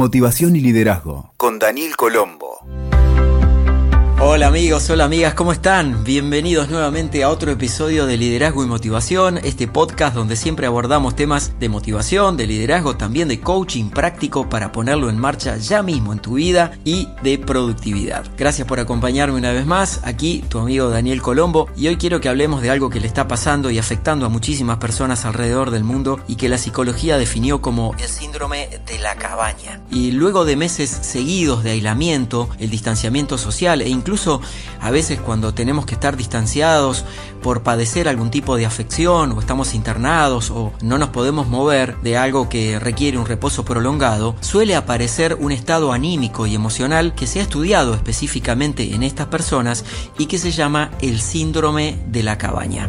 Motivación y liderazgo con Daniel Colombo. Hola amigos, hola amigas, ¿cómo están? Bienvenidos nuevamente a otro episodio de Liderazgo y Motivación, este podcast donde siempre abordamos temas de motivación, de liderazgo, también de coaching práctico para ponerlo en marcha ya mismo en tu vida y de productividad. Gracias por acompañarme una vez más, aquí tu amigo Daniel Colombo y hoy quiero que hablemos de algo que le está pasando y afectando a muchísimas personas alrededor del mundo y que la psicología definió como el síndrome de la cabaña. Y luego de meses seguidos de aislamiento, el distanciamiento social e incluso incluso a veces cuando tenemos que estar distanciados por padecer algún tipo de afección o estamos internados o no nos podemos mover de algo que requiere un reposo prolongado, suele aparecer un estado anímico y emocional que se ha estudiado específicamente en estas personas y que se llama el síndrome de la cabaña.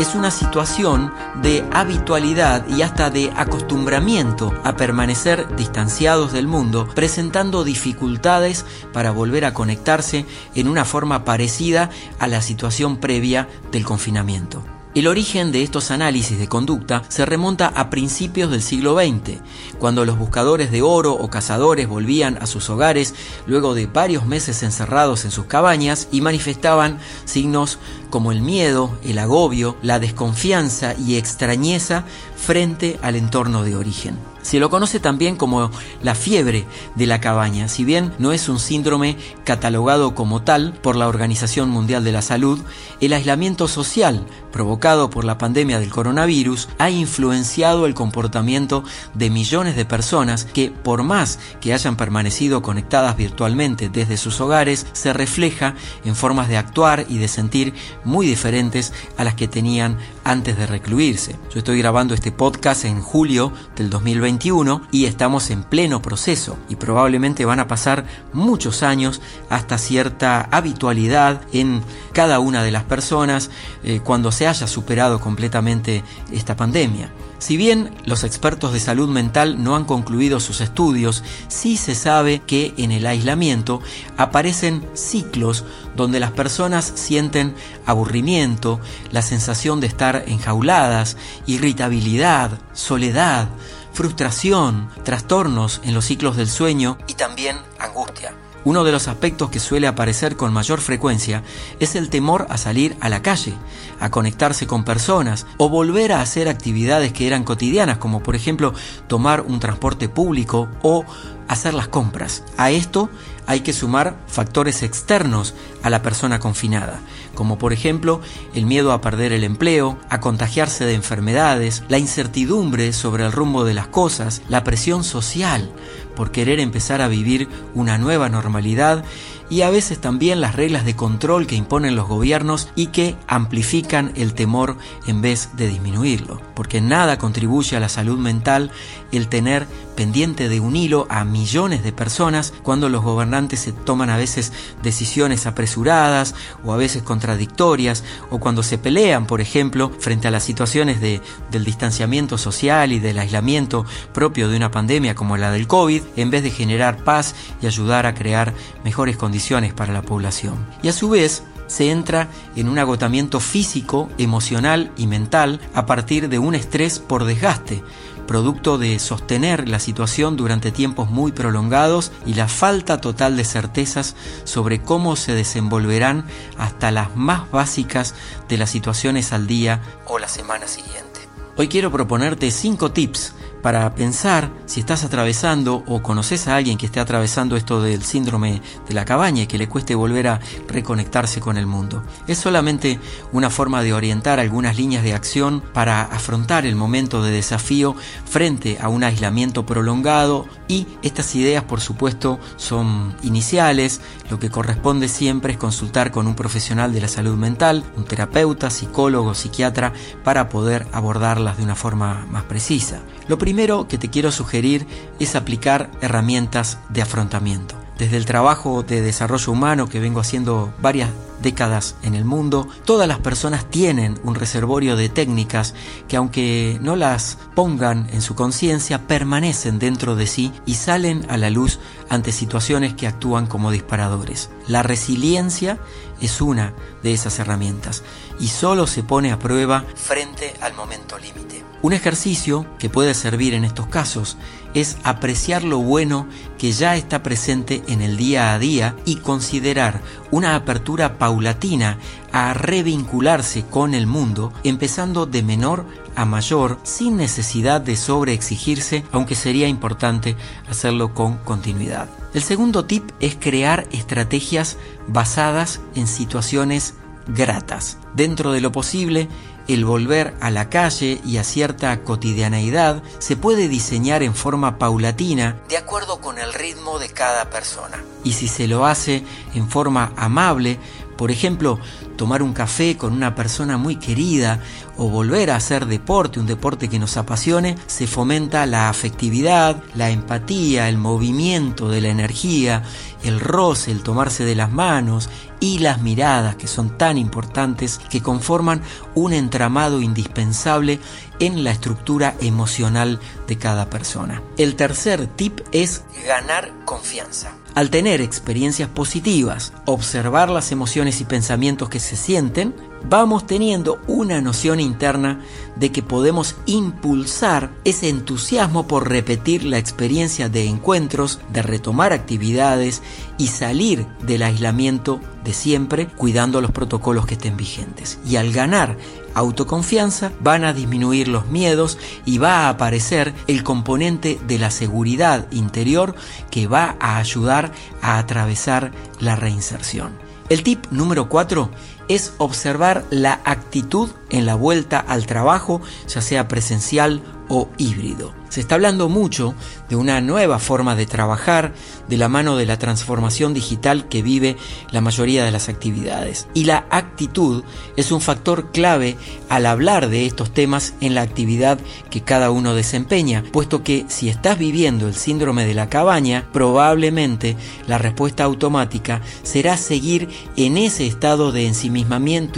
Es una situación de habitualidad y hasta de acostumbramiento a permanecer distanciados del mundo, presentando dificultades para volver a conectarse en una forma parecida a la situación previa del confinamiento. El origen de estos análisis de conducta se remonta a principios del siglo XX, cuando los buscadores de oro o cazadores volvían a sus hogares luego de varios meses encerrados en sus cabañas y manifestaban signos como el miedo, el agobio, la desconfianza y extrañeza frente al entorno de origen. Se lo conoce también como la fiebre de la cabaña, si bien no es un síndrome catalogado como tal por la Organización Mundial de la Salud, el aislamiento social provocado por la pandemia del coronavirus ha influenciado el comportamiento de millones de personas que, por más que hayan permanecido conectadas virtualmente desde sus hogares, se refleja en formas de actuar y de sentir muy diferentes a las que tenían antes de recluirse. Yo estoy grabando este podcast en julio del 2021 y estamos en pleno proceso y probablemente van a pasar muchos años hasta cierta habitualidad en cada una de las personas eh, cuando se haya superado completamente esta pandemia. Si bien los expertos de salud mental no han concluido sus estudios, sí se sabe que en el aislamiento aparecen ciclos donde las personas sienten aburrimiento, la sensación de estar enjauladas, irritabilidad, soledad, frustración, trastornos en los ciclos del sueño y también angustia. Uno de los aspectos que suele aparecer con mayor frecuencia es el temor a salir a la calle, a conectarse con personas o volver a hacer actividades que eran cotidianas, como por ejemplo tomar un transporte público o hacer las compras. A esto hay que sumar factores externos a la persona confinada, como por ejemplo el miedo a perder el empleo, a contagiarse de enfermedades, la incertidumbre sobre el rumbo de las cosas, la presión social por querer empezar a vivir una nueva normalidad y a veces también las reglas de control que imponen los gobiernos y que amplifican el temor en vez de disminuirlo. Porque nada contribuye a la salud mental el tener pendiente de un hilo a millones de personas cuando los gobernantes se toman a veces decisiones apresuradas o a veces contradictorias o cuando se pelean, por ejemplo, frente a las situaciones de, del distanciamiento social y del aislamiento propio de una pandemia como la del COVID, en vez de generar paz y ayudar a crear mejores condiciones para la población. Y a su vez, se entra en un agotamiento físico, emocional y mental a partir de un estrés por desgaste, producto de sostener la situación durante tiempos muy prolongados y la falta total de certezas sobre cómo se desenvolverán hasta las más básicas de las situaciones al día o la semana siguiente. Hoy quiero proponerte cinco tips para pensar si estás atravesando o conoces a alguien que esté atravesando esto del síndrome de la cabaña y que le cueste volver a reconectarse con el mundo. Es solamente una forma de orientar algunas líneas de acción para afrontar el momento de desafío frente a un aislamiento prolongado y estas ideas por supuesto son iniciales, lo que corresponde siempre es consultar con un profesional de la salud mental, un terapeuta, psicólogo, psiquiatra, para poder abordarlas de una forma más precisa. Lo primero que te quiero sugerir es aplicar herramientas de afrontamiento. Desde el trabajo de desarrollo humano que vengo haciendo varias décadas en el mundo, todas las personas tienen un reservorio de técnicas que aunque no las pongan en su conciencia, permanecen dentro de sí y salen a la luz ante situaciones que actúan como disparadores. La resiliencia es una de esas herramientas y solo se pone a prueba frente al momento límite. Un ejercicio que puede servir en estos casos es apreciar lo bueno que ya está presente en el día a día y considerar una apertura paulatina a revincularse con el mundo, empezando de menor a mayor sin necesidad de sobreexigirse, aunque sería importante hacerlo con continuidad. El segundo tip es crear estrategias basadas en situaciones gratas. Dentro de lo posible, el volver a la calle y a cierta cotidianeidad se puede diseñar en forma paulatina de acuerdo con el ritmo de cada persona. Y si se lo hace en forma amable, por ejemplo, tomar un café con una persona muy querida o volver a hacer deporte, un deporte que nos apasione, se fomenta la afectividad, la empatía, el movimiento de la energía, el roce, el tomarse de las manos, y las miradas que son tan importantes que conforman un entramado indispensable en la estructura emocional de cada persona. El tercer tip es ganar confianza. Al tener experiencias positivas, observar las emociones y pensamientos que se sienten, vamos teniendo una noción interna de que podemos impulsar ese entusiasmo por repetir la experiencia de encuentros, de retomar actividades y salir del aislamiento de siempre cuidando los protocolos que estén vigentes. Y al ganar autoconfianza van a disminuir los miedos y va a aparecer el componente de la seguridad interior que va a ayudar a atravesar la reinserción. El tip número 4 es observar la actitud en la vuelta al trabajo, ya sea presencial o híbrido. Se está hablando mucho de una nueva forma de trabajar de la mano de la transformación digital que vive la mayoría de las actividades. Y la actitud es un factor clave al hablar de estos temas en la actividad que cada uno desempeña, puesto que si estás viviendo el síndrome de la cabaña, probablemente la respuesta automática será seguir en ese estado de ensimismamiento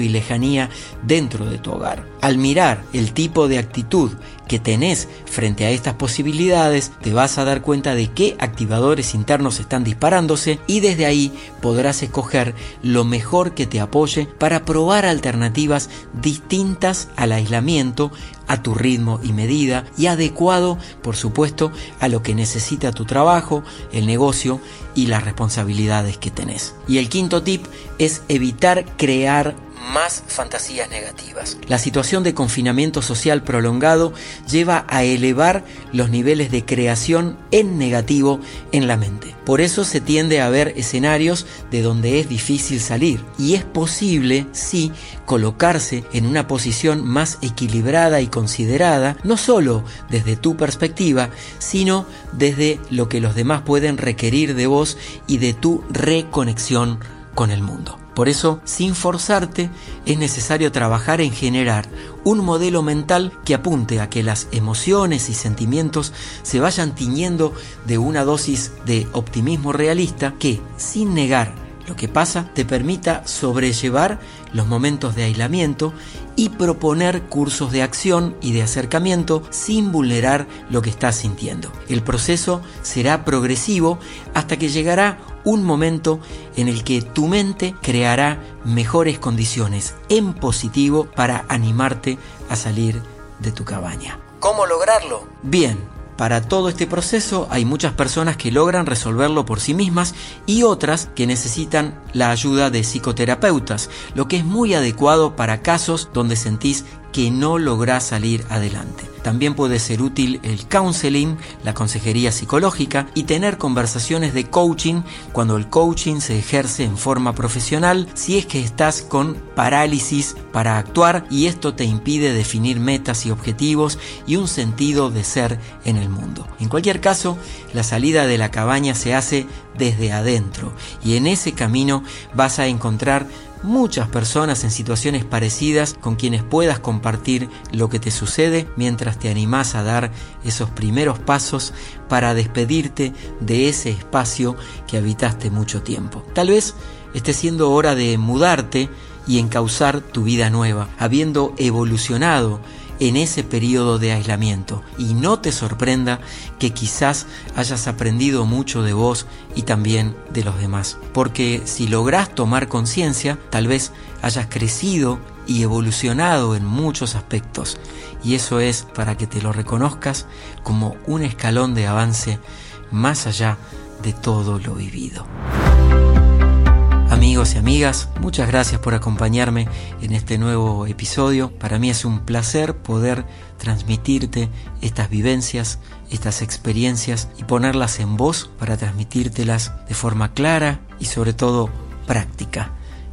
y lejanía dentro de tu hogar. Al mirar el tipo de actitud que tenés frente a estas posibilidades, te vas a dar cuenta de qué activadores internos están disparándose y desde ahí podrás escoger lo mejor que te apoye para probar alternativas distintas al aislamiento, a tu ritmo y medida y adecuado, por supuesto, a lo que necesita tu trabajo, el negocio y las responsabilidades que tenés. Y el quinto tip es evitar crear más fantasías negativas. La situación de confinamiento social prolongado lleva a elevar los niveles de creación en negativo en la mente. Por eso se tiende a ver escenarios de donde es difícil salir y es posible, sí, colocarse en una posición más equilibrada y considerada, no solo desde tu perspectiva, sino desde lo que los demás pueden requerir de vos y de tu reconexión con el mundo. Por eso, sin forzarte, es necesario trabajar en generar un modelo mental que apunte a que las emociones y sentimientos se vayan tiñendo de una dosis de optimismo realista que, sin negar lo que pasa, te permita sobrellevar los momentos de aislamiento y proponer cursos de acción y de acercamiento sin vulnerar lo que estás sintiendo. El proceso será progresivo hasta que llegará un momento en el que tu mente creará mejores condiciones en positivo para animarte a salir de tu cabaña. ¿Cómo lograrlo? Bien, para todo este proceso hay muchas personas que logran resolverlo por sí mismas y otras que necesitan la ayuda de psicoterapeutas, lo que es muy adecuado para casos donde sentís que no lográs salir adelante. También puede ser útil el counseling, la consejería psicológica y tener conversaciones de coaching cuando el coaching se ejerce en forma profesional si es que estás con parálisis para actuar y esto te impide definir metas y objetivos y un sentido de ser en el mundo. En cualquier caso, la salida de la cabaña se hace desde adentro y en ese camino vas a encontrar muchas personas en situaciones parecidas con quienes puedas compartir lo que te sucede mientras te animás a dar esos primeros pasos para despedirte de ese espacio que habitaste mucho tiempo. Tal vez esté siendo hora de mudarte y encauzar tu vida nueva, habiendo evolucionado en ese periodo de aislamiento. Y no te sorprenda que quizás hayas aprendido mucho de vos y también de los demás. Porque si logras tomar conciencia, tal vez hayas crecido y evolucionado en muchos aspectos. Y eso es para que te lo reconozcas como un escalón de avance más allá de todo lo vivido. Amigos y amigas, muchas gracias por acompañarme en este nuevo episodio. Para mí es un placer poder transmitirte estas vivencias, estas experiencias y ponerlas en voz para transmitírtelas de forma clara y sobre todo práctica.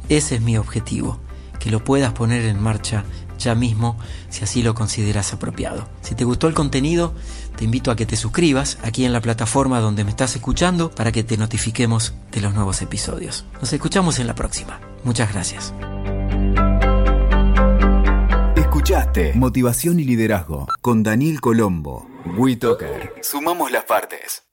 Ese es mi objetivo, que lo puedas poner en marcha ya mismo si así lo consideras apropiado. Si te gustó el contenido, te invito a que te suscribas aquí en la plataforma donde me estás escuchando para que te notifiquemos de los nuevos episodios. Nos escuchamos en la próxima. Muchas gracias. Escuchaste Motivación y Liderazgo con Daniel Colombo. WeToker. Sumamos las partes.